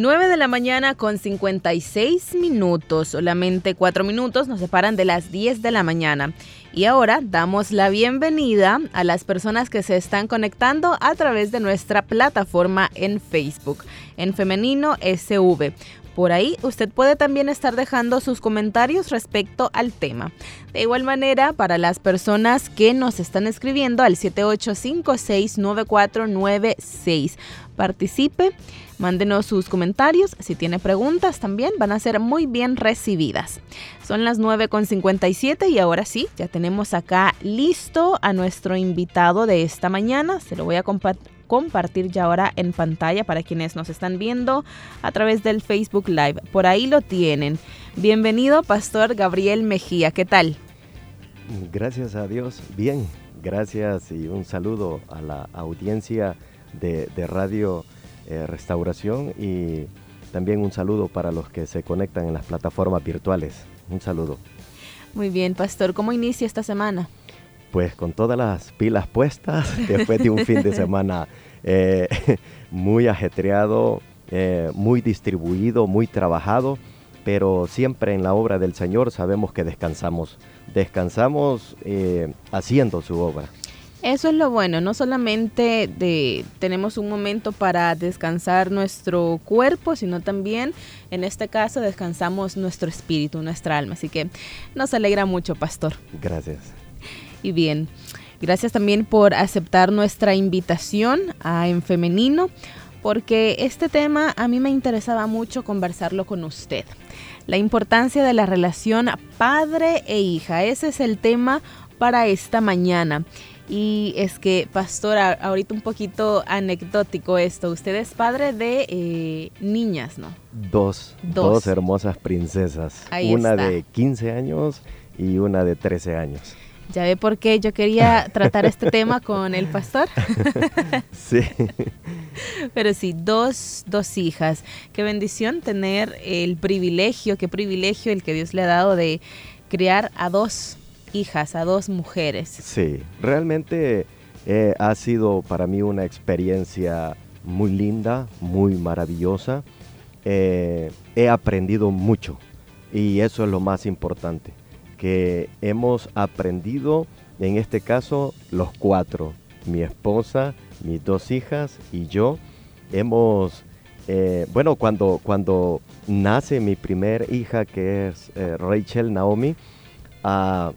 Nueve de la mañana con 56 minutos, solamente cuatro minutos nos separan de las 10 de la mañana. Y ahora damos la bienvenida a las personas que se están conectando a través de nuestra plataforma en Facebook, en Femenino SV. Por ahí usted puede también estar dejando sus comentarios respecto al tema. De igual manera, para las personas que nos están escribiendo al 78569496, participe, mándenos sus comentarios. Si tiene preguntas también van a ser muy bien recibidas. Son las 9.57 y ahora sí, ya tenemos acá listo a nuestro invitado de esta mañana. Se lo voy a compartir compartir ya ahora en pantalla para quienes nos están viendo a través del Facebook Live. Por ahí lo tienen. Bienvenido, Pastor Gabriel Mejía. ¿Qué tal? Gracias a Dios. Bien, gracias y un saludo a la audiencia de, Radio eh, Restauración y también un saludo para los que se conectan en las plataformas virtuales. Un saludo. Muy bien, Pastor. ¿Cómo inicia esta semana? pues con todas las pilas puestas, después de un fin de semana eh, muy ajetreado, eh, muy distribuido, muy trabajado, pero siempre en la obra del Señor sabemos que descansamos, descansamos eh, haciendo su obra. Eso es lo bueno, no solamente de, tenemos un momento para descansar nuestro cuerpo, sino también en este caso descansamos nuestro espíritu, nuestra alma. Así que nos alegra mucho, pastor. Gracias y bien. Gracias también por aceptar nuestra invitación a En Femenino, porque este tema a mí me interesaba mucho conversarlo con usted. La importancia de la relación padre e hija, ese es el tema para esta mañana. Y es que, pastora, ahorita un poquito anecdótico esto. Usted es padre de eh, niñas, ¿no? Dos, dos, hermosas princesas. una de 15 años y una de 13 años. Ya ve por qué yo quería tratar este tema con el pastor. sí. Pero sí, dos, dos hijas. Qué bendición tener el privilegio, qué privilegio el que Dios le ha dado de criar a dos hijas, a dos mujeres. Sí, realmente eh, ha sido para mí una experiencia muy linda, muy maravillosa. Eh, he aprendido mucho y eso es lo más importante que hemos aprendido, en este caso los cuatro, mi esposa, mis dos hijas y yo, hemos, eh, bueno, cuando, cuando nace mi primer hija, que es Rachel Naomi, ah,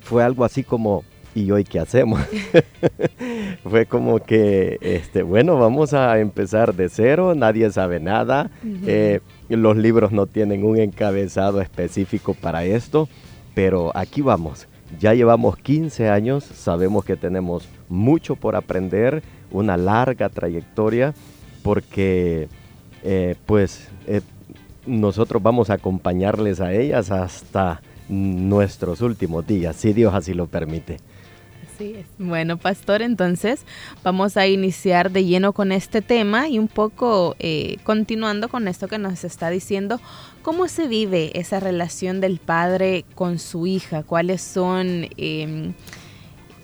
fue algo así como, ¿y hoy qué hacemos? fue como que, este, bueno, vamos a empezar de cero, nadie sabe nada, eh, los libros no tienen un encabezado específico para esto pero aquí vamos. Ya llevamos 15 años, sabemos que tenemos mucho por aprender, una larga trayectoria, porque eh, pues eh, nosotros vamos a acompañarles a ellas hasta nuestros últimos días, si Dios así lo permite. Bueno, pastor, entonces vamos a iniciar de lleno con este tema y un poco eh, continuando con esto que nos está diciendo, ¿cómo se vive esa relación del padre con su hija? ¿Cuáles son em,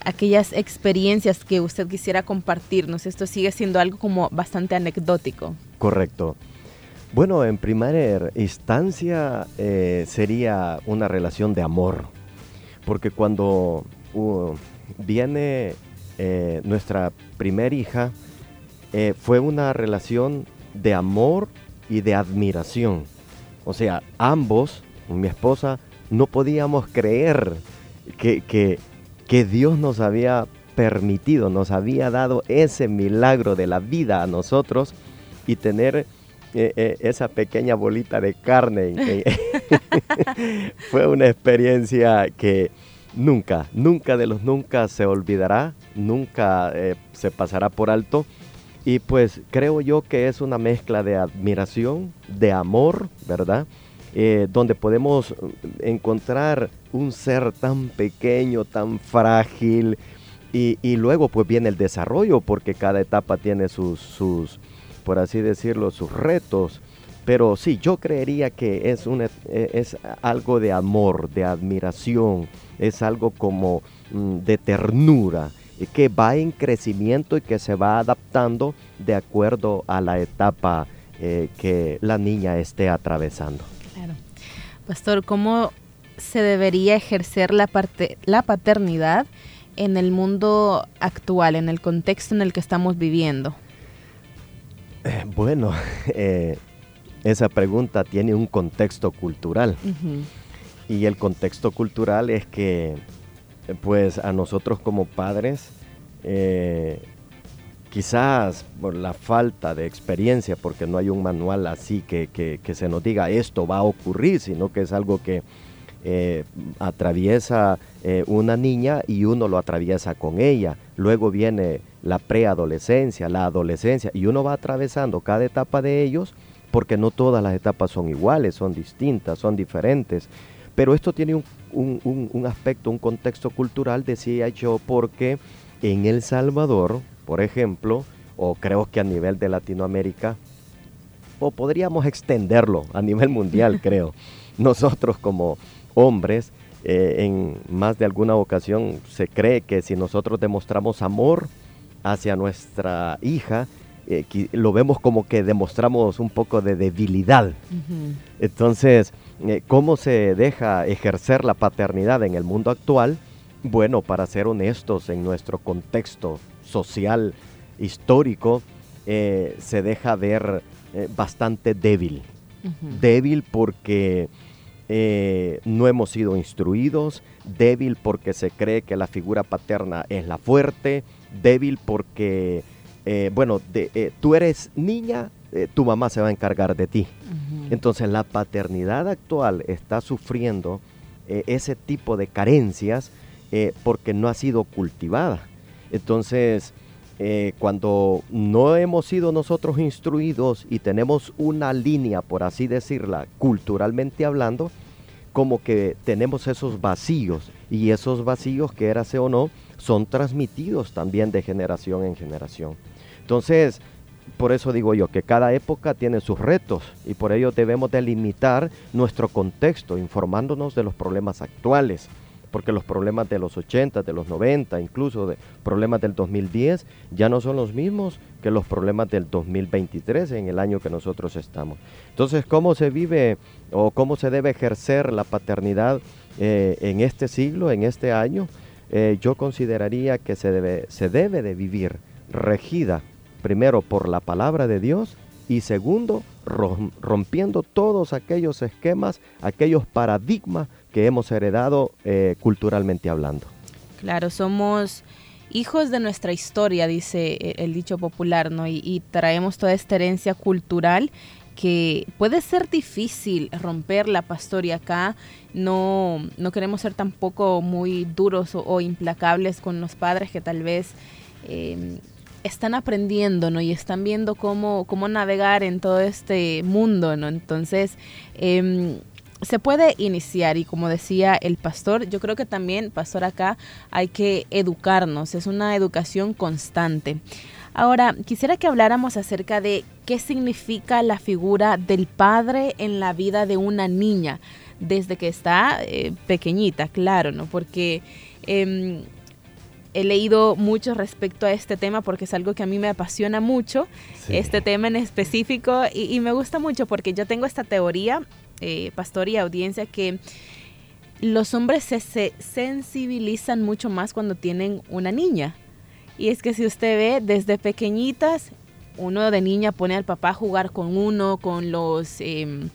aquellas experiencias que usted quisiera compartirnos? Esto sigue siendo algo como bastante anecdótico. Correcto. Bueno, en primera instancia eh, sería una relación de amor, porque cuando viene eh, nuestra primera hija, eh, fue una relación de amor y de admiración. O sea, ambos, mi esposa, no podíamos creer que, que, Dios nos había permitido, nos había dado ese milagro de la vida a nosotros y tener eh, esa pequeña bolita de carne. Fue una experiencia que nunca, nunca de los nunca se olvidará, nunca eh, se pasará por alto. Y pues creo yo que es una mezcla de admiración, de amor, ¿verdad? Eh, donde podemos encontrar un ser tan pequeño, tan frágil, Y, luego pues viene el desarrollo, porque cada etapa tiene sus, sus, por así decirlo, sus retos. Pero sí, yo creería que es, una, e, es algo de amor, de admiración, es algo como mm, de ternura, que va en crecimiento y que se va adaptando de acuerdo a la etapa eh, que la niña esté atravesando. Claro. Pastor, ¿cómo se debería ejercer la, parte, la paternidad en el mundo actual, en el contexto en el que estamos viviendo? Eh, bueno, eh, esa pregunta tiene un contexto cultural. Y el contexto cultural es que, pues, a nosotros como padres, eh, quizás por la falta de experiencia, porque no hay un manual así que, que, se nos diga esto va a ocurrir, sino que es algo que eh, atraviesa eh, una niña y uno lo atraviesa con ella. Luego viene la preadolescencia, la adolescencia, y uno va atravesando cada etapa de ellos porque no todas las etapas son iguales, son distintas, son diferentes. Pero esto tiene un, aspecto, un contexto cultural, decía yo, porque en El Salvador, por ejemplo, o creo que a nivel de Latinoamérica, o podríamos extenderlo a nivel mundial, creo. Nosotros como hombres, eh, en más de alguna ocasión se cree que si nosotros demostramos amor hacia nuestra hija, eh, lo vemos como que demostramos un poco de debilidad. Entonces, eh, ¿cómo se deja ejercer la paternidad en el mundo actual? Bueno, para ser honestos, en nuestro contexto social, histórico, eh, se deja ver bastante débil. Débil porque no hemos sido instruidos, débil porque se cree que la figura paterna es la fuerte, débil porque eh, bueno, de, eh, tú eres niña, eh, tu mamá se va a encargar de ti. Entonces la paternidad actual está sufriendo ese tipo de carencias porque no ha sido cultivada. Entonces, cuando no hemos sido nosotros instruidos y tenemos una línea, por así decirla, culturalmente hablando, como que tenemos esos vacíos y esos vacíos, que érase o no, son transmitidos también de generación en generación. Entonces, por eso digo yo que cada época tiene sus retos y por ello debemos delimitar nuestro contexto, informándonos de los problemas actuales, porque los problemas de los 80, de los 90, incluso de problemas del 2010, ya no son los mismos que los problemas del 2023 en el año que nosotros estamos. Entonces, ¿cómo se vive o cómo se debe ejercer la paternidad eh, en este siglo, en este año? Eh, yo consideraría que se debe, se debe de vivir regida primero por la palabra de Dios y segundo rompiendo todos aquellos esquemas, aquellos paradigmas que hemos heredado eh, culturalmente hablando. Claro, somos hijos de nuestra historia, dice e-, el dicho popular, ¿no? Y, traemos toda esta herencia cultural que puede ser difícil romperla, pastor, y acá no, no queremos ser tampoco muy duros o, implacables con los padres que tal vez eh, están aprendiendo, ¿no? Y están viendo cómo, cómo navegar en todo este mundo, ¿no? Entonces, em, se puede iniciar y como decía el pastor, yo creo que también, pastor, acá hay que educarnos, es una educación constante. Ahora, quisiera que habláramos acerca de qué significa la figura del padre en la vida de una niña, desde que está eh, pequeñita, claro, ¿no? Porque em, he leído mucho respecto a este tema porque es algo que a mí me apasiona mucho, este tema en específico, y, me gusta mucho porque yo tengo esta teoría, eh, pastor y audiencia, que los hombres se, se, sensibilizan mucho más cuando tienen una niña. Y es que si usted ve desde pequeñitas, uno de niña pone al papá a jugar con uno, con los... Em,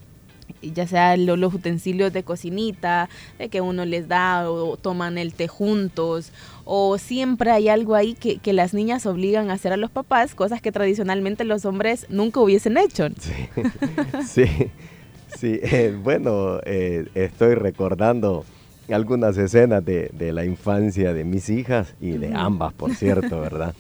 ya sea los, utensilios de cocinita, de que uno les da o toman el té juntos, o siempre hay algo ahí que, que, las niñas obligan a hacer a los papás, cosas que tradicionalmente los hombres nunca hubiesen hecho. Sí, sí, eh, bueno, eh, estoy recordando algunas escenas de, de, la infancia de mis hijas y de ambas, por cierto, ¿verdad?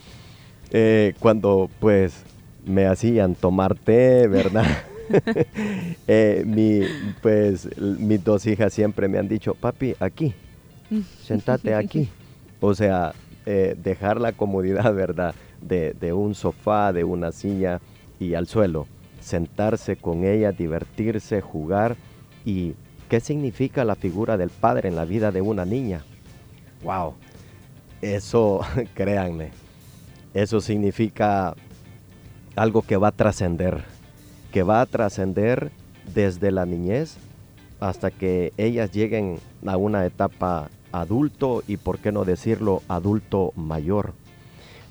Eh, cuando pues me hacían tomar té, ¿verdad? eh, mi, pues mis dos hijas siempre me han dicho, papi, aquí, sentate aquí. O sea, eh, dejar la comodidad, ¿verdad? De, de un sofá, de una silla y al suelo. Sentarse con ella, divertirse, jugar. ¿Y qué significa la figura del padre en la vida de una niña? ¡Wow! Eso, créanme, eso significa algo que va a trascender, que va a trascender desde la niñez hasta que ellas lleguen a una etapa adulto y, por qué no decirlo, adulto mayor.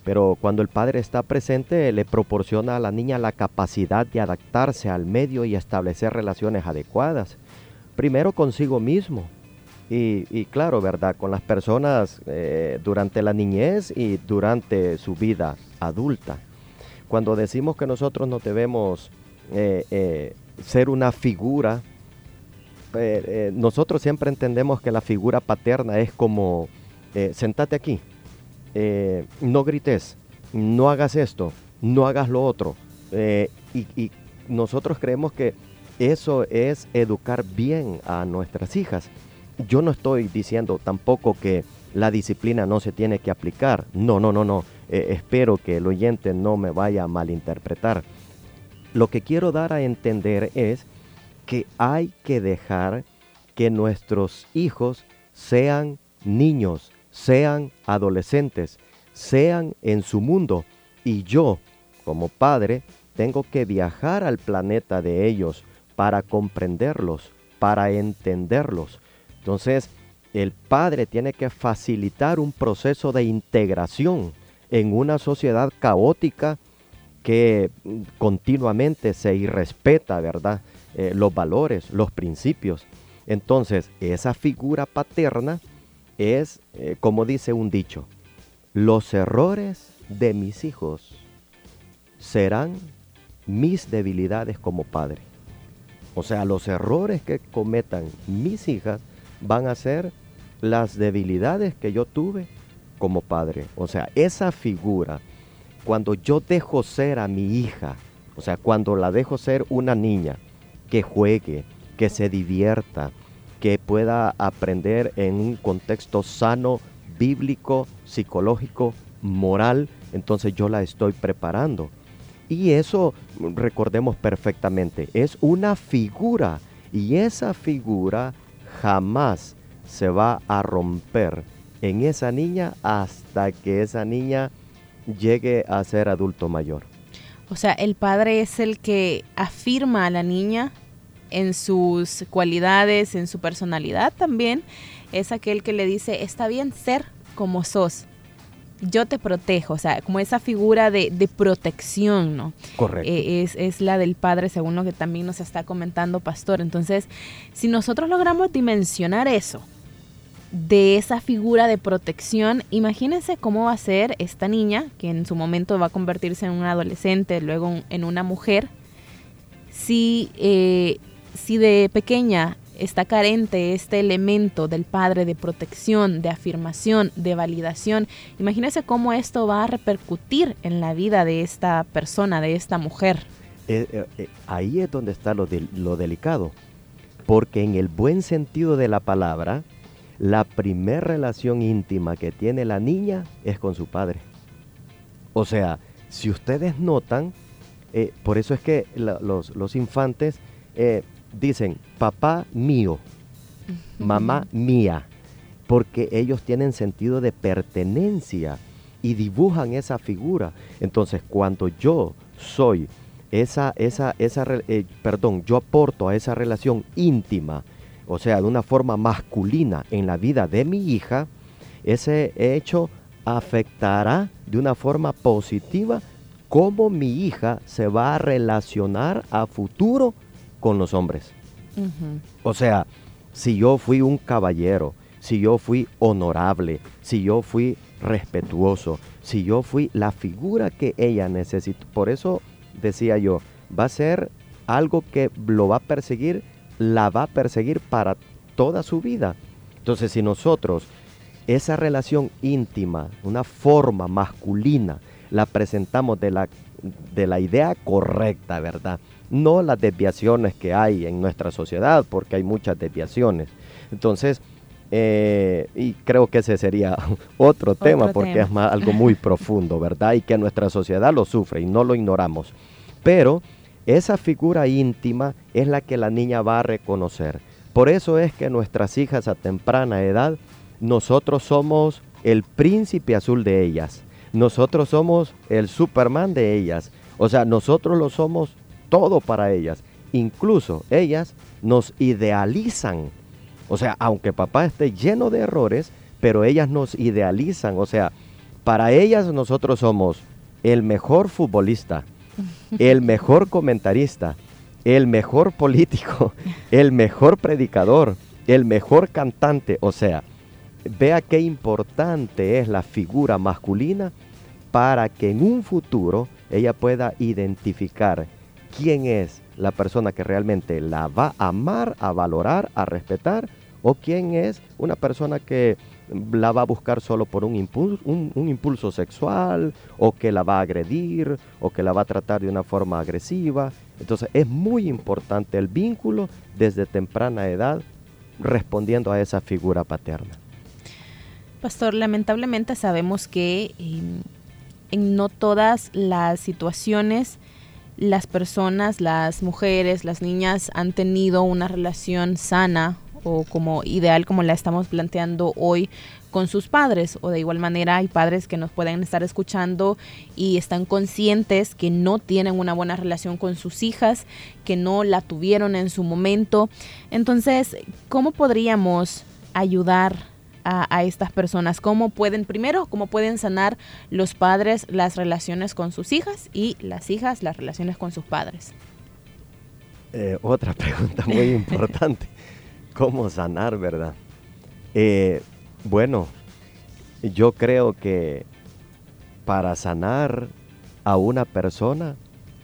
Pero cuando el padre está presente, le proporciona a la niña la capacidad de adaptarse al medio y establecer relaciones adecuadas. Primero consigo mismo. Y, claro, ¿verdad? Con las personas eh, durante la niñez y durante su vida adulta. Cuando decimos que nosotros no debemos eh, eh, ser una figura, nosotros siempre entendemos que la figura paterna es como, sentate aquí, eh, no grites, no hagas esto, no hagas lo otro. Eh, y, nosotros creemos que eso es educar bien a nuestras hijas. Yo no estoy diciendo tampoco que la disciplina no se tiene que aplicar. No, no, no, no. Eh, espero que el oyente no me vaya a malinterpretar. Lo que quiero dar a entender es que hay que dejar que nuestros hijos sean niños, sean adolescentes, sean en su mundo y yo, como padre, tengo que viajar al planeta de ellos para comprenderlos, para entenderlos. Entonces, el padre tiene que facilitar un proceso de integración en una sociedad caótica que continuamente se irrespeta, ¿verdad? Eh, los valores, los principios. Entonces, esa figura paterna es, eh, como dice un dicho, los errores de mis hijos serán mis debilidades como padre. O sea, los errores que cometan mis hijas van a ser las debilidades que yo tuve como padre. O sea, esa figura, cuando yo dejo ser a mi hija, o sea, cuando la dejo ser una niña que juegue, que se divierta, que pueda aprender en un contexto sano, bíblico, psicológico, moral, entonces yo la estoy preparando. Y eso, recordemos perfectamente, es una figura y esa figura jamás se va a romper en esa niña hasta que esa niña llegue a ser adulto mayor. O sea, el padre es el que afirma a la niña en sus cualidades, en su personalidad también, es aquel que le dice, está bien ser como sos. Yo te protejo, o sea, como esa figura de, protección, ¿no? Correcto. Eh, es, es la del Padre, según lo que también nos está comentando Pastor. Entonces, si nosotros logramos dimensionar eso, de esa figura de protección, imagínense cómo va a ser esta niña, que en su momento va a convertirse en una adolescente, luego en una mujer, si eh, si de pequeña está carente este elemento del padre de protección, de afirmación, de validación, imagínese cómo esto va a repercutir en la vida de esta persona, de esta mujer. Eh, eh, eh, ahí es donde está lo, lo delicado, porque en el buen sentido de la palabra, la primera relación íntima que tiene la niña es con su padre. O sea, si ustedes notan, por eso es que los, los, infantes dicen papá mío, mamá mía, porque ellos tienen sentido de pertenencia y dibujan esa figura. Entonces, cuando yo soy esa, esa, esa, eh, perdón, yo aporto a esa relación íntima, o sea, de una forma masculina en la vida de mi hija, ese hecho afectará de una forma positiva cómo mi hija se va a relacionar a futuro con los hombres. O sea, si yo fui un caballero, si yo fui honorable, si yo fui respetuoso, si yo fui la figura que ella necesita. Por eso decía yo, va a ser algo que lo va a perseguir, la va a perseguir para toda su vida. Entonces, si nosotros esa relación íntima, una forma masculina, la presentamos de la, de la idea correcta, ¿verdad? No las desviaciones que hay en nuestra sociedad, porque hay muchas desviaciones. Entonces, Eh, y creo que ese sería otro, tema porque es más, algo muy profundo, ¿verdad? Y que nuestra sociedad lo sufre y no lo ignoramos. Pero esa figura íntima es la que la niña va a reconocer. Por eso es que nuestras hijas a temprana edad, nosotros somos el príncipe azul de ellas. Nosotros somos el Superman de ellas. O sea, nosotros lo somos todo para ellas. Incluso ellas nos idealizan. O sea, aunque papá esté lleno de errores, pero ellas nos idealizan. O sea, para ellas nosotros somos el mejor futbolista, el mejor comentarista, el mejor político, el mejor predicador, el mejor cantante. O sea, vea qué importante es la figura masculina para que en un futuro ella pueda identificar quién es la persona que realmente la va a amar, a valorar, a respetar, o quién es una persona que la va a buscar solo por un impulso, sexual, o que la va a agredir, o que la va a tratar de una forma agresiva. Entonces es muy importante el vínculo desde temprana edad respondiendo a esa figura paterna. Pastor, lamentablemente sabemos que em, en no todas las situaciones las personas, las mujeres, las niñas han tenido una relación sana o como ideal como la estamos planteando hoy con sus padres o de igual manera hay padres que nos pueden estar escuchando y están conscientes que no tienen una buena relación con sus hijas, que no la tuvieron en su momento. Entonces, ¿cómo podríamos ayudar a, estas personas? ¿Cómo pueden, primero, cómo pueden sanar los padres las relaciones con sus hijas y las hijas las relaciones con sus padres? Eh, otra pregunta muy importante. ¿Cómo sanar, verdad? Eh, bueno, yo creo que para sanar a una persona,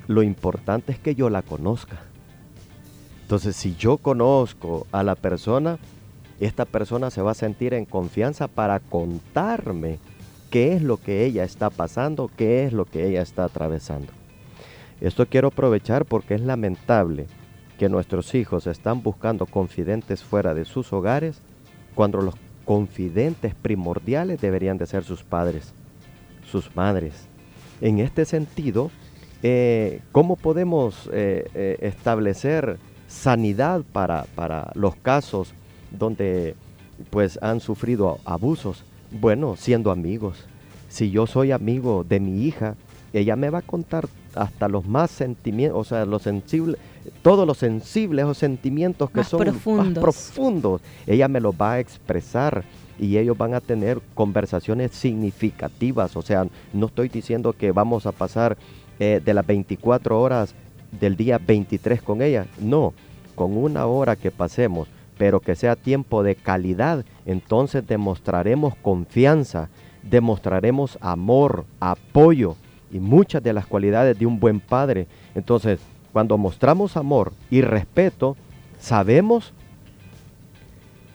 lo importante es que yo la conozca. Entonces, si yo conozco a la persona, esta persona se va a sentir en confianza para contarme qué es lo que ella está pasando, qué es lo que ella está atravesando. Esto quiero aprovechar porque es lamentable que nuestros hijos están buscando confidentes fuera de sus hogares cuando los confidentes primordiales deberían de ser sus padres, sus madres. En este sentido, eh, ¿cómo podemos eh, eh, establecer sanidad para, para los casos donde pues han sufrido abusos. Bueno, siendo amigos. Si yo soy amigo de mi hija, ella me va a contar hasta los más sentimientos, o sea, los sensibles, todos los sensibles o sentimientos que son más profundos. Ella me los va a expresar y ellos van a tener conversaciones significativas. O sea, no estoy diciendo que vamos a pasar eh, de las 24 horas del día 23 con ella. No, con una hora que pasemos pero que sea tiempo de calidad, entonces demostraremos confianza, demostraremos amor, apoyo y muchas de las cualidades de un buen padre. Entonces, cuando mostramos amor y respeto, sabemos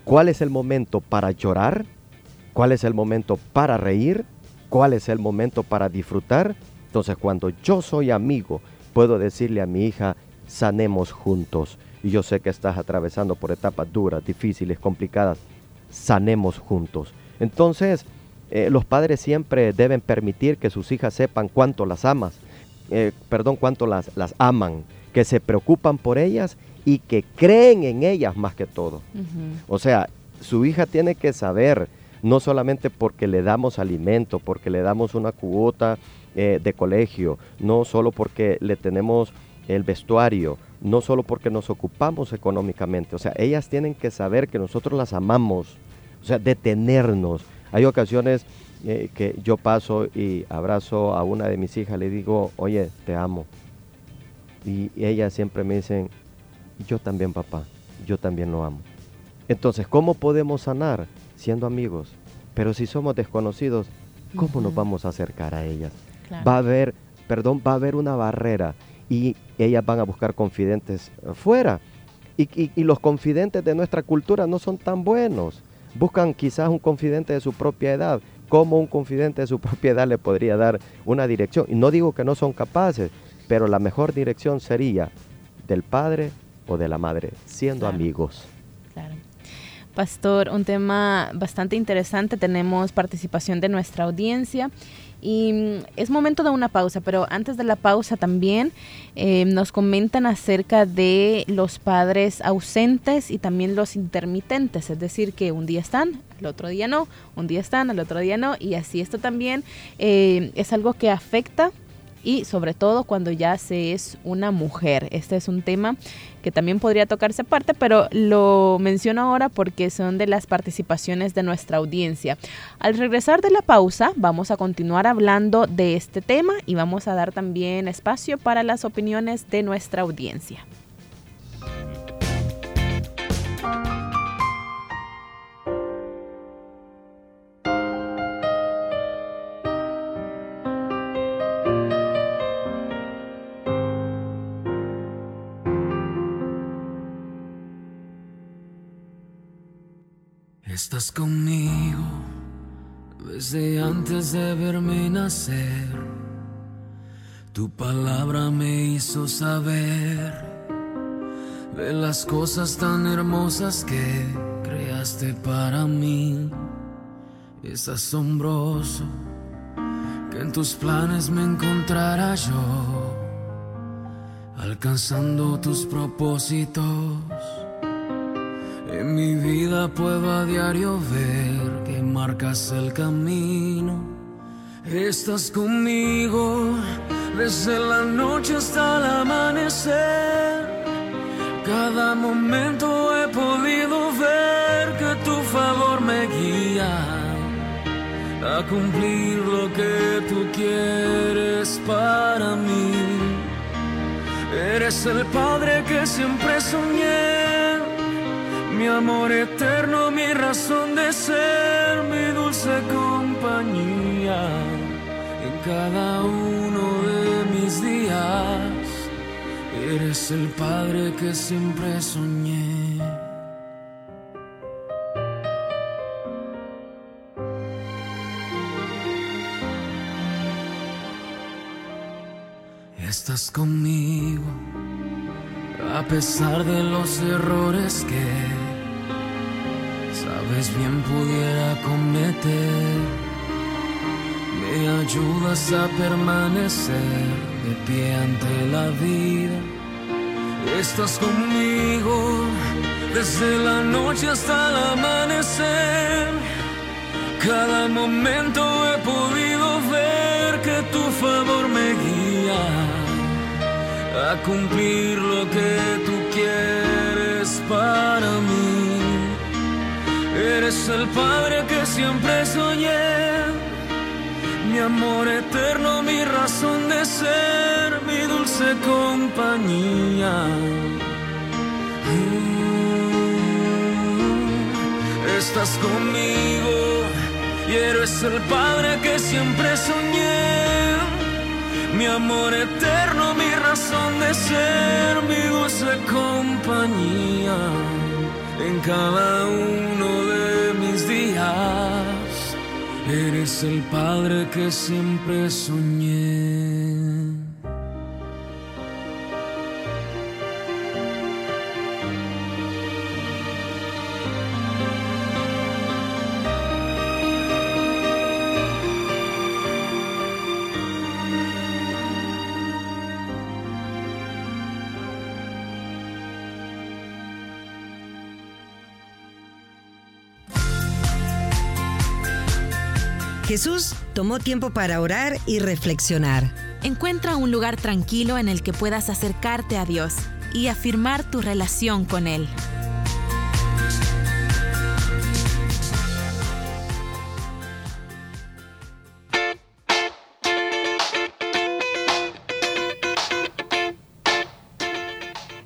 cuál es el momento para llorar, cuál es el momento para reír, cuál es el momento para disfrutar. Entonces, cuando yo soy amigo, puedo decirle a mi hija, sanemos juntos y yo sé que estás atravesando por etapas duras, difíciles, complicadas, sanemos juntos. Entonces, eh, los padres siempre deben permitir que sus hijas sepan cuánto las amas, eh, perdón, cuánto las, las aman, que se preocupan por ellas y que creen en ellas más que todo. O sea, su hija tiene que saber, no solamente porque le damos alimento, porque le damos una cuota eh, de colegio, no solo porque le tenemos el vestuario, no solo porque nos ocupamos económicamente, o sea, ellas tienen que saber que nosotros las amamos, o sea, detenernos. Hay ocasiones eh, que yo paso y abrazo a una de mis hijas, le digo, oye, te amo. Y ellas siempre me dicen, yo también papá, yo también lo amo. Entonces, ¿cómo podemos sanar? Siendo amigos. Pero si somos desconocidos, ¿cómo nos vamos a acercar a ellas? Va a haber, perdón, va a haber una barrera y ellas van a buscar confidentes fuera. Y, los confidentes de nuestra cultura no son tan buenos. Buscan quizás un confidente de su propia edad. ¿Cómo un confidente de su propia edad le podría dar una dirección? Y no digo que no son capaces, pero la mejor dirección sería del padre o de la madre, siendo amigos. Pastor, un tema bastante interesante. Tenemos participación de nuestra audiencia y mm, es momento de una pausa, pero antes de la pausa también eh, nos comentan acerca de los padres ausentes y también los intermitentes, es decir, que un día están, al otro día no, un día están, al otro día no, y así esto también eh, es algo que afecta y sobre todo cuando ya se es una mujer. Este es un tema que también podría tocarse aparte, pero lo menciono ahora porque son de las participaciones de nuestra audiencia. Al regresar de la pausa, vamos a continuar hablando de este tema y vamos a dar también espacio para las opiniones de nuestra audiencia. Estás conmigo desde antes de verme nacer. Tu palabra me hizo saber de las cosas tan hermosas que creaste para mí. Es asombroso que en tus planes me encontrara yo, alcanzando tus propósitos en mi vida puedo a diario ver que marcas el camino. Estás conmigo desde la noche hasta el amanecer. Cada momento he podido ver que tu favor me guía a cumplir lo que tú quieres para mí. Eres el Padre que siempre soñé mi amor eterno, mi razón de ser, mi dulce compañía en cada uno de mis días. Eres el Padre que siempre soñé. Estás conmigo a pesar de los errores que Sabes bien pudiera cometer, me ayudas a permanecer de pie ante la vida. Estás conmigo desde la noche hasta el amanecer. Cada momento he podido ver que tu favor me guía a cumplir lo que tú quieres para mí. Eres el Padre que siempre soñé, mi amor eterno, mi razón de ser, mi dulce compañía. Mm, estás conmigo y eres el Padre que siempre soñé, mi amor eterno, mi razón de ser, mi dulce compañía en cada uno de mis días. Eres el Padre que siempre soñé. Jesús tomó tiempo para orar y reflexionar. Encuentra un lugar tranquilo en el que puedas acercarte a Dios y afirmar tu relación con Él.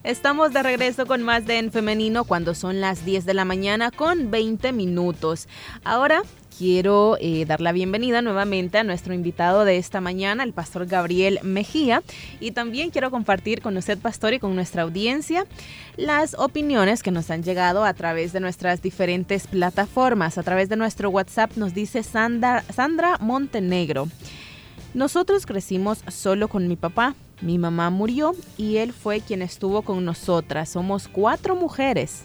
Estamos de regreso con más de En Femenino cuando son las 10 de la mañana con 20 minutos. Ahora quiero eh, dar la bienvenida nuevamente a nuestro invitado de esta mañana, el pastor Gabriel Mejía, y también quiero compartir con usted, pastor, y con nuestra audiencia las opiniones que nos han llegado a través de nuestras diferentes plataformas. A través de nuestro WhatsApp nos dice Sandra, Sandra Montenegro. Nosotros crecimos solo con mi papá. Mi mamá murió y él fue quien estuvo con nosotras. Somos cuatro mujeres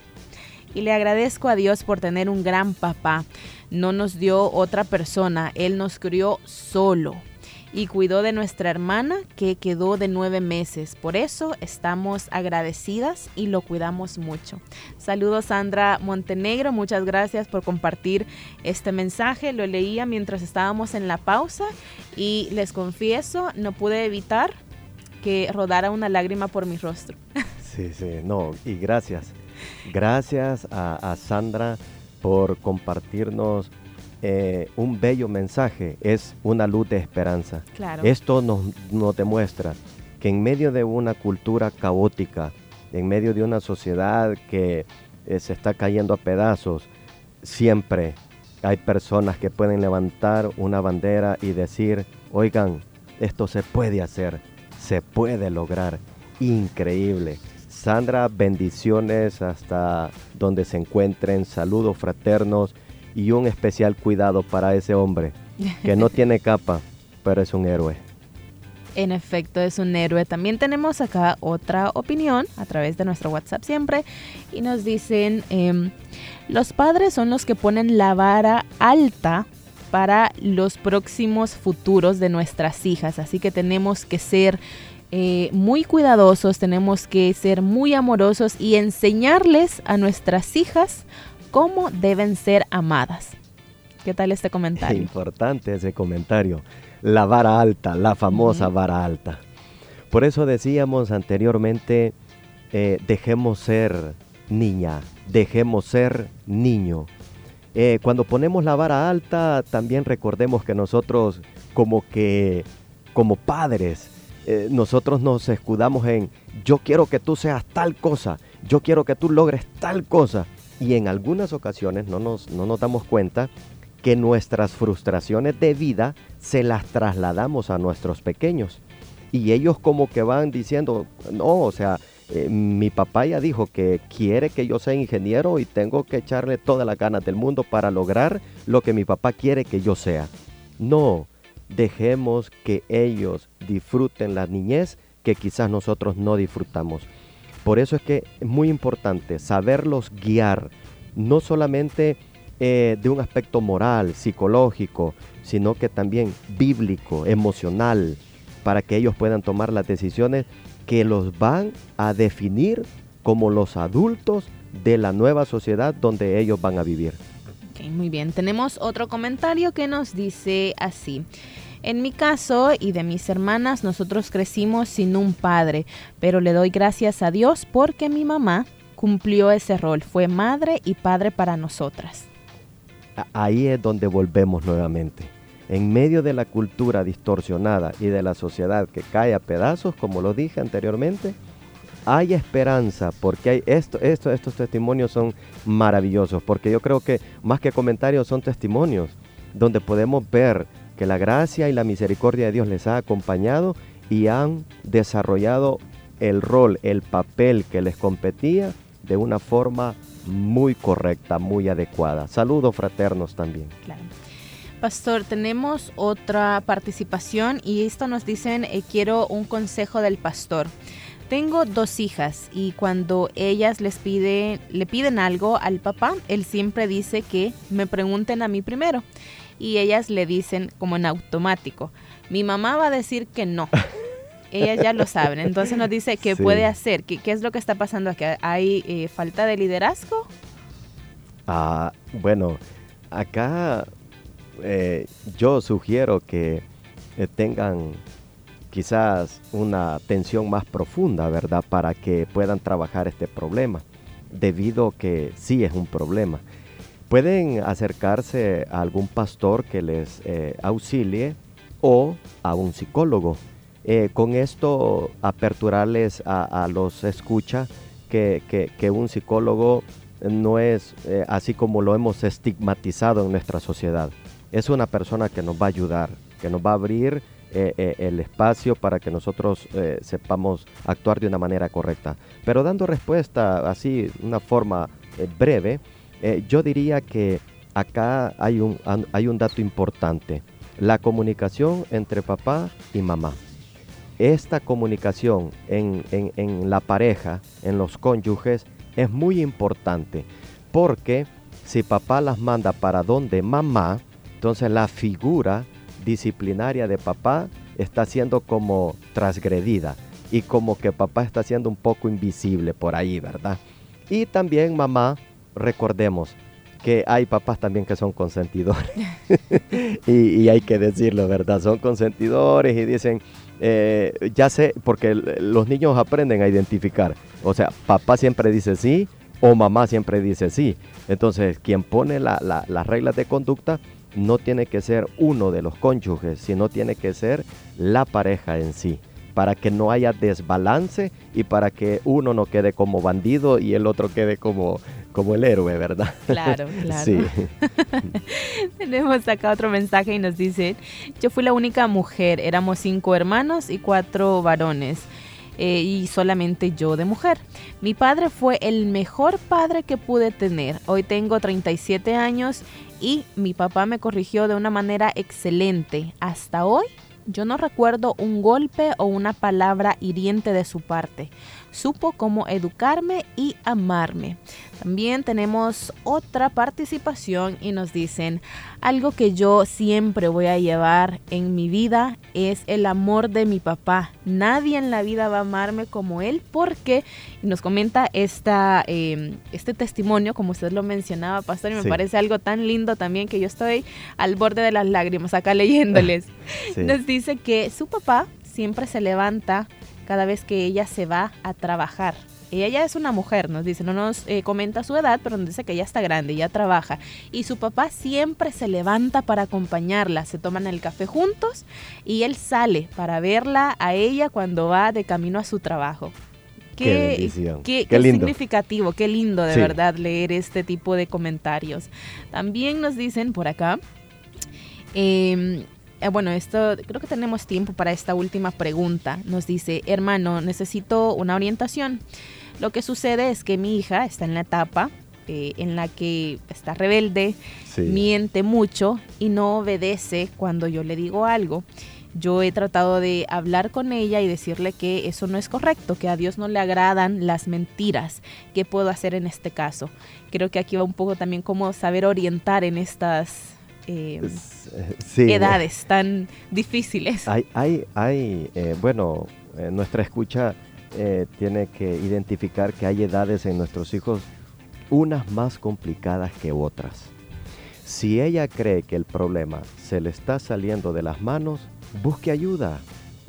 y le agradezco a Dios por tener un gran papá. No nos dio otra persona, Él nos crió solo y cuidó de nuestra hermana que quedó de nueve meses. Por eso estamos agradecidas y lo cuidamos mucho. Saludos Sandra Montenegro, muchas gracias por compartir este mensaje. Lo leía mientras estábamos en la pausa y les confieso, no pude evitar que rodara una lágrima por mi rostro. Sí, sí, no, y gracias. Gracias a, a Sandra por compartirnos eh, un bello mensaje, es una luz de esperanza. Esto nos, nos demuestra que en medio de una cultura caótica, en medio de una sociedad que eh, se está cayendo a pedazos, siempre hay personas que pueden levantar una bandera y decir, oigan, esto se puede hacer, se puede lograr. Increíble. Sandra, bendiciones hasta donde se encuentren, saludos fraternos y un especial cuidado para ese hombre que no tiene capa, pero es un héroe. En efecto, es un héroe. También tenemos acá otra opinión a través de nuestro WhatsApp siempre y nos dicen, em, los padres son los que ponen la vara alta para los próximos futuros de nuestras hijas, así que tenemos que ser eh, muy cuidadosos, tenemos que ser muy amorosos y enseñarles a nuestras hijas cómo deben ser amadas. ¿Qué tal este comentario? Importante ese comentario. La vara alta, la famosa vara alta. Por eso decíamos anteriormente, eh, dejemos ser niña, dejemos ser niño. Eh, cuando ponemos la vara alta, también recordemos que nosotros como que, como padres, eh, nosotros nos escudamos en, yo quiero que tú seas tal cosa, yo quiero que tú logres tal cosa y en algunas ocasiones no nos, no damos cuenta que nuestras frustraciones de vida se las trasladamos a nuestros pequeños. Y ellos como que van diciendo, no, o sea, eh, mi papá ya dijo que quiere que yo sea ingeniero y tengo que echarle todas las ganas del mundo para lograr lo que mi papá quiere que yo sea. No, dejemos que ellos disfruten la niñez que quizás nosotros no disfrutamos. Por eso es que es muy importante saberlos guiar, no solamente eh, de un aspecto moral, psicológico, sino que también bíblico, emocional, para que ellos puedan tomar las decisiones que los van a definir como los adultos de la nueva sociedad donde ellos van a vivir. Muy bien, tenemos otro comentario que nos dice así. En mi caso y de mis hermanas, nosotros crecimos sin un padre, pero le doy gracias a Dios porque mi mamá cumplió ese rol, fue madre y padre para nosotras. Ahí es donde volvemos nuevamente. En medio de la cultura distorsionada y de la sociedad que cae a pedazos, como lo dije anteriormente, hay esperanza porque hay esto, esto, estos testimonios son maravillosos, porque yo creo que más que comentarios son testimonios donde podemos ver que la gracia y la misericordia de Dios les ha acompañado y han desarrollado el rol, el papel que les competía de una forma muy correcta, muy adecuada. Saludos fraternos también. Pastor, tenemos otra participación y esto nos dicen, eh, quiero un consejo del pastor. Tengo dos hijas y cuando ellas les piden, le piden algo al papá, él siempre dice que me pregunten a mí primero y ellas le dicen como en automático, mi mamá va a decir que no. ellas ya lo saben, entonces nos dice qué puede hacer, ¿Qué, ¿Qué, es lo que está pasando aquí. ¿Hay eh, falta de liderazgo? Ah, bueno, acá eh, yo sugiero que eh, tengan quizás una atención más profunda, ¿verdad? Para que puedan trabajar este problema, debido que sí es un problema. Pueden acercarse a algún pastor que les eh, auxilie o a un psicólogo. Eh, con esto aperturarles a, los escucha que, un psicólogo no es eh, así como lo hemos estigmatizado en nuestra sociedad. Es una persona que nos va a ayudar, que nos va a abrir el espacio para que nosotros sepamos actuar de una manera correcta. Pero dando respuesta así, una forma breve, eh, yo diría que acá hay un, hay un dato importante, la comunicación entre papá y mamá. Esta comunicación en, en la pareja, en los cónyuges, es muy importante porque si papá las manda para donde mamá, entonces la figura disciplinaria de papá está siendo como transgredida y como que papá está siendo un poco invisible por ahí, ¿verdad? Y también mamá, recordemos que hay papás también que son consentidores y, hay que decirlo, ¿verdad? Son consentidores y dicen, eh, ya sé, porque los niños aprenden a identificar, o sea, papá siempre dice sí o mamá siempre dice sí. Entonces, quien pone las reglas de conducta no tiene que ser uno de los cónyuges, sino tiene que ser la pareja en sí, para que no haya desbalance y para que uno no quede como bandido y el otro quede como, como el héroe, ¿verdad? Claro, claro. Sí. Tenemos acá otro mensaje y nos dice, yo fui la única mujer, éramos cinco hermanos y cuatro varones. Eh, y solamente yo de mujer. Mi padre fue el mejor padre que pude tener. Hoy tengo 37 años y mi papá me corrigió de una manera excelente. Hasta hoy yo no recuerdo un golpe o una palabra hiriente de su parte supo cómo educarme y amarme. También tenemos otra participación y nos dicen, algo que yo siempre voy a llevar en mi vida es el amor de mi papá. Nadie en la vida va a amarme como él porque nos comenta esta, em, este testimonio, como usted lo mencionaba, pastor, y me parece algo tan lindo también que yo estoy al borde de las lágrimas acá leyéndoles. Nos dice que su papá siempre se levanta cada vez que ella se va a trabajar. Ella ya es una mujer, nos dice, no nos eh, comenta su edad, pero nos dice que ya está grande, ya trabaja. Y su papá siempre se levanta para acompañarla, se toman el café juntos y él sale para verla a ella cuando va de camino a su trabajo. Qué, qué, qué, significativo, qué lindo de verdad leer este tipo de comentarios. También nos dicen por acá, eh, eh, bueno, esto creo que tenemos tiempo para esta última pregunta. Nos dice, hermano, necesito una orientación. Lo que sucede es que mi hija está en la etapa eh, en la que está rebelde, miente mucho y no obedece cuando yo le digo algo. Yo he tratado de hablar con ella y decirle que eso no es correcto, que a Dios no le agradan las mentiras. ¿Qué puedo hacer en este caso? Creo que aquí va un poco también como saber orientar en estas eh, edades tan difíciles. Hay, hay, hay eh, bueno, eh, nuestra escucha tiene que identificar que hay edades en nuestros hijos, unas más complicadas que otras. Si ella cree que el problema se le está saliendo de las manos, busque ayuda,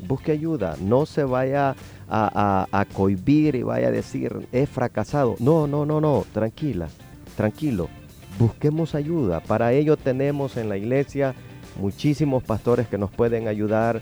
busque ayuda, no se vaya a, a, a cohibir y vaya a decir, he fracasado. No, no, no, no, tranquila, tranquilo busquemos ayuda. Para ello tenemos en la iglesia muchísimos pastores que nos pueden ayudar.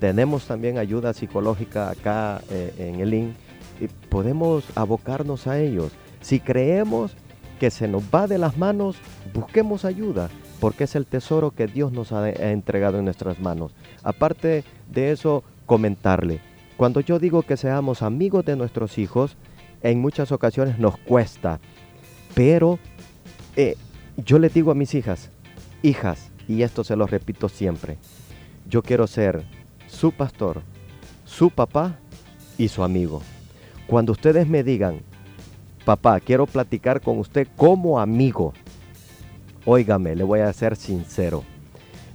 Tenemos también ayuda psicológica acá eh, en el IN y podemos abocarnos a ellos. Si creemos que se nos va de las manos, busquemos ayuda, porque es el tesoro que Dios nos ha, ha entregado en nuestras manos. Aparte de eso, comentarle, cuando yo digo que seamos amigos de nuestros hijos, en muchas ocasiones nos cuesta, pero eh, yo le digo a mis hijas, hijas, y esto se lo repito siempre, yo quiero ser su pastor, su papá y su amigo. Cuando ustedes me digan, papá, quiero platicar con usted como amigo, óigame, le voy a ser sincero,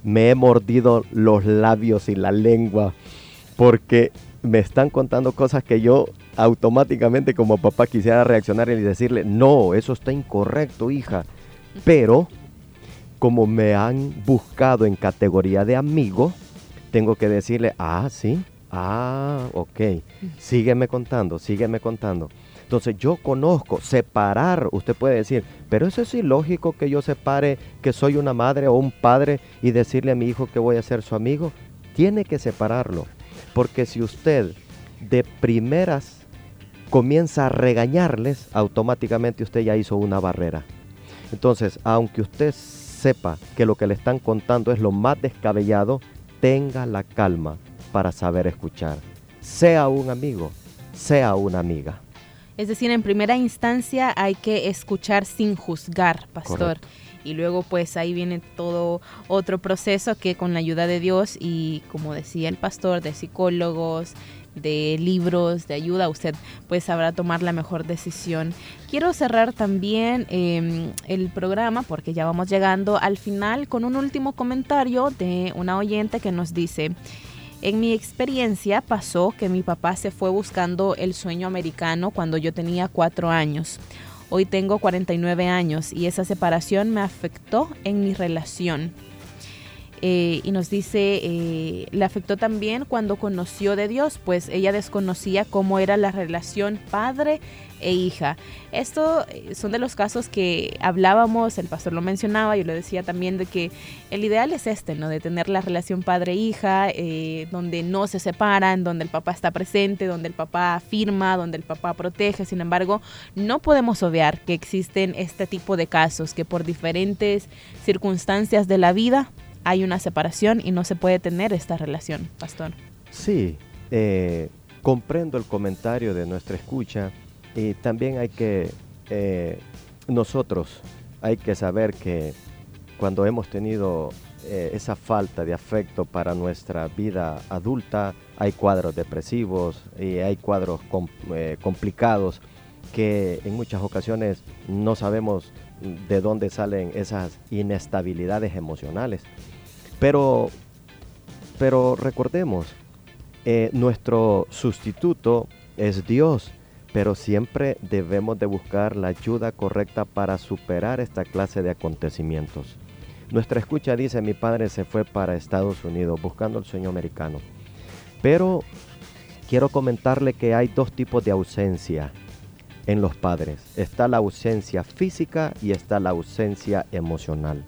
me he mordido los labios y la lengua porque me están contando cosas que yo automáticamente como papá quisiera reaccionar y decirle, no, eso está incorrecto, hija. Pero como me han buscado en categoría de amigo, tengo que decirle, ah, sí, ah, ok, sígueme contando, sígueme contando. Entonces yo conozco, separar, usted puede decir, pero eso es ilógico que yo separe que soy una madre o un padre y decirle a mi hijo que voy a ser su amigo. Tiene que separarlo, porque si usted de primeras comienza a regañarles, automáticamente usted ya hizo una barrera. Entonces, aunque usted sepa que lo que le están contando es lo más descabellado, tenga la calma para saber escuchar. Sea un amigo, sea una amiga. Es decir, en primera instancia hay que escuchar sin juzgar, pastor. Y luego pues ahí viene todo otro proceso que con la ayuda de Dios y como decía el pastor, de psicólogos, de libros, de ayuda, usted pues sabrá tomar la mejor decisión. Quiero cerrar también em, el programa porque ya vamos llegando al final con un último comentario de una oyente que nos dice, en mi experiencia pasó que mi papá se fue buscando el sueño americano cuando yo tenía cuatro años. Hoy tengo 49 años y esa separación me afectó en mi relación. Eh, y nos dice, eh, le afectó también cuando conoció de Dios, pues ella desconocía cómo era la relación padre e hija. Esto eh, son de los casos que hablábamos, el pastor lo mencionaba, yo le decía también de que el ideal es este, ¿no? De tener la relación padre-hija, donde no se separan, donde el papá está presente, donde el papá afirma, donde el papá protege. Sin embargo, no podemos obviar que existen este tipo de casos que por diferentes circunstancias de la vida hay una separación y no se puede tener esta relación, pastor. Sí, eh, comprendo el comentario de nuestra escucha y también hay que, eh, nosotros hay que saber que cuando hemos tenido eh, esa falta de afecto para nuestra vida adulta, hay cuadros depresivos y hay cuadros complicados que en muchas ocasiones no sabemos de dónde salen esas inestabilidades emocionales. Pero, pero recordemos, eh, nuestro sustituto es Dios, pero siempre debemos de buscar la ayuda correcta para superar esta clase de acontecimientos. Nuestra escucha dice, mi padre se fue para Estados Unidos buscando el sueño americano. Pero quiero comentarle que hay dos tipos de ausencia en los padres. Está la ausencia física y está la ausencia emocional.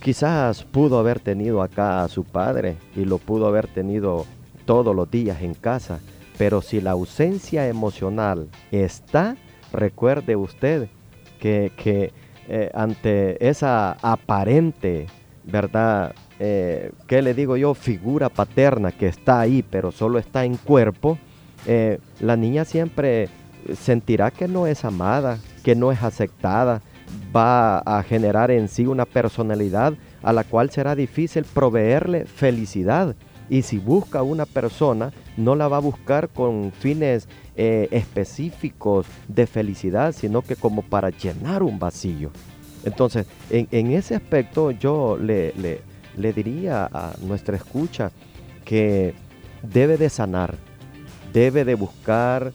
Quizás pudo haber tenido acá a su padre y lo pudo haber tenido todos los días en casa, pero si la ausencia emocional está, recuerde usted que, eh, ante esa aparente, ¿verdad? Eh, ¿Qué le digo yo? Figura paterna que está ahí, pero solo está en cuerpo, eh, la niña siempre sentirá que no es amada, que no es aceptada, va a generar en sí una personalidad a la cual será difícil proveerle felicidad. Y si busca una persona, no la va a buscar con fines eh, específicos de felicidad, sino que como para llenar un vacío. Entonces, en, ese aspecto yo le, le diría a nuestra escucha que debe de sanar, debe de buscar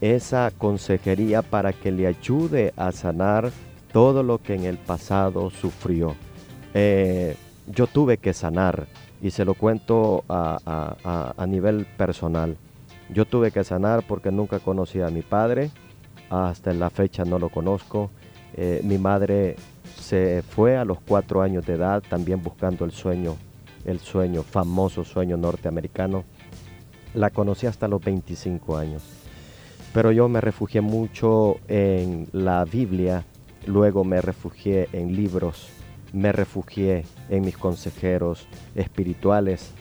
esa consejería para que le ayude a sanar todo lo que en el pasado sufrió. Eh, yo tuve que sanar y se lo cuento a, nivel personal. Yo tuve que sanar porque nunca conocí a mi padre, hasta en la fecha no lo conozco. Eh, mi madre se fue a los cuatro años de edad también buscando el sueño, el sueño, famoso sueño norteamericano. La conocí hasta los 25 años. Pero yo me refugié mucho en la Biblia, luego me refugié en libros me refugié en mis consejeros espirituales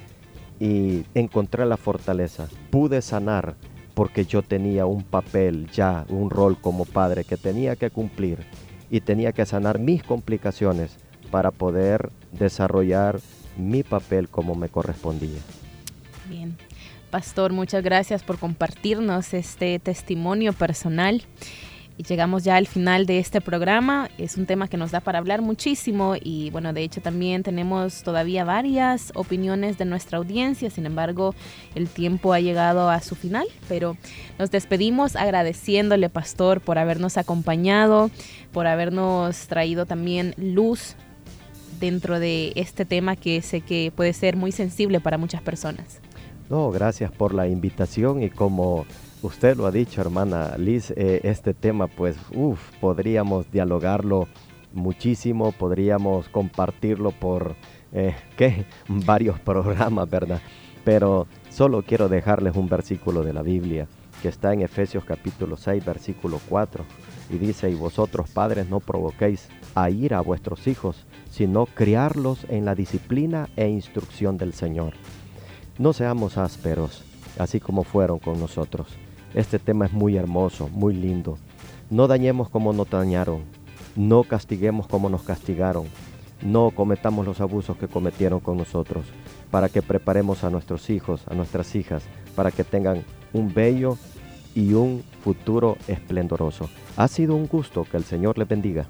y encontré la fortaleza. Pude sanar porque yo tenía un papel ya, un rol como padre que tenía que cumplir y tenía que sanar mis complicaciones para poder desarrollar mi papel como me correspondía. Bien. Pastor, muchas gracias por compartirnos este testimonio personal. Llegamos ya al final de este programa. Es un tema que nos da para hablar muchísimo y bueno, de hecho también tenemos todavía varias opiniones de nuestra audiencia. Sin embargo, el tiempo ha llegado a su final, pero nos despedimos agradeciéndole, pastor, por habernos acompañado, por habernos traído también luz dentro de este tema que sé que puede ser muy sensible para muchas personas. No, gracias por la invitación y como usted lo ha dicho, hermana Liz, eh, este tema, pues, uff, podríamos dialogarlo muchísimo, podríamos compartirlo por, eh, ¿qué? Varios programas, ¿verdad? Pero solo quiero dejarles un versículo de la Biblia que está en Efesios capítulo 6, versículo 4, y dice, y vosotros padres no provoquéis a ir a vuestros hijos, sino criarlos en la disciplina e instrucción del Señor. No seamos ásperos, así como fueron con nosotros. Este tema es muy hermoso, muy lindo. No dañemos como nos dañaron. No castiguemos como nos castigaron. No cometamos los abusos que cometieron con nosotros, para que preparemos a nuestros hijos, a nuestras hijas, para que tengan un bello y un futuro esplendoroso. Ha sido un gusto, que el Señor les bendiga.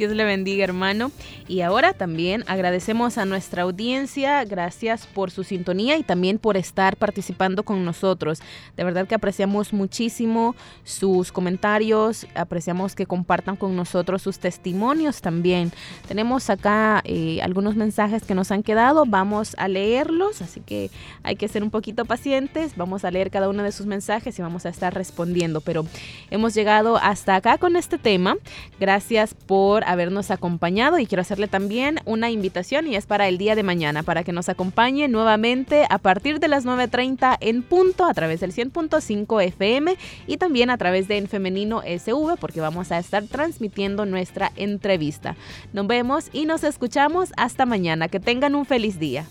Dios le bendiga, hermano. Y ahora también agradecemos a nuestra audiencia. Gracias por su sintonía y también por estar participando con nosotros. De verdad que apreciamos muchísimo sus comentarios. Apreciamos que compartan con nosotros sus testimonios también. Tenemos acá eh, algunos mensajes que nos han quedado. Vamos a leerlos, así que hay que ser un poquito pacientes. Vamos a leer cada uno de sus mensajes y vamos a estar respondiendo. Pero hemos llegado hasta acá con este tema. Gracias por habernos acompañado y quiero hacerle también una invitación y es para el día de mañana, para que nos acompañe nuevamente a partir de las 9.30 en punto a través del 100.5 FM y también a través de En Femenino SV porque vamos a estar transmitiendo nuestra entrevista. Nos vemos y nos escuchamos hasta mañana. Que tengan un feliz día.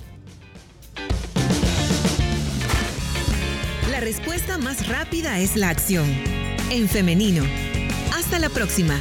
La respuesta más rápida es la acción. En femenino. Hasta la próxima.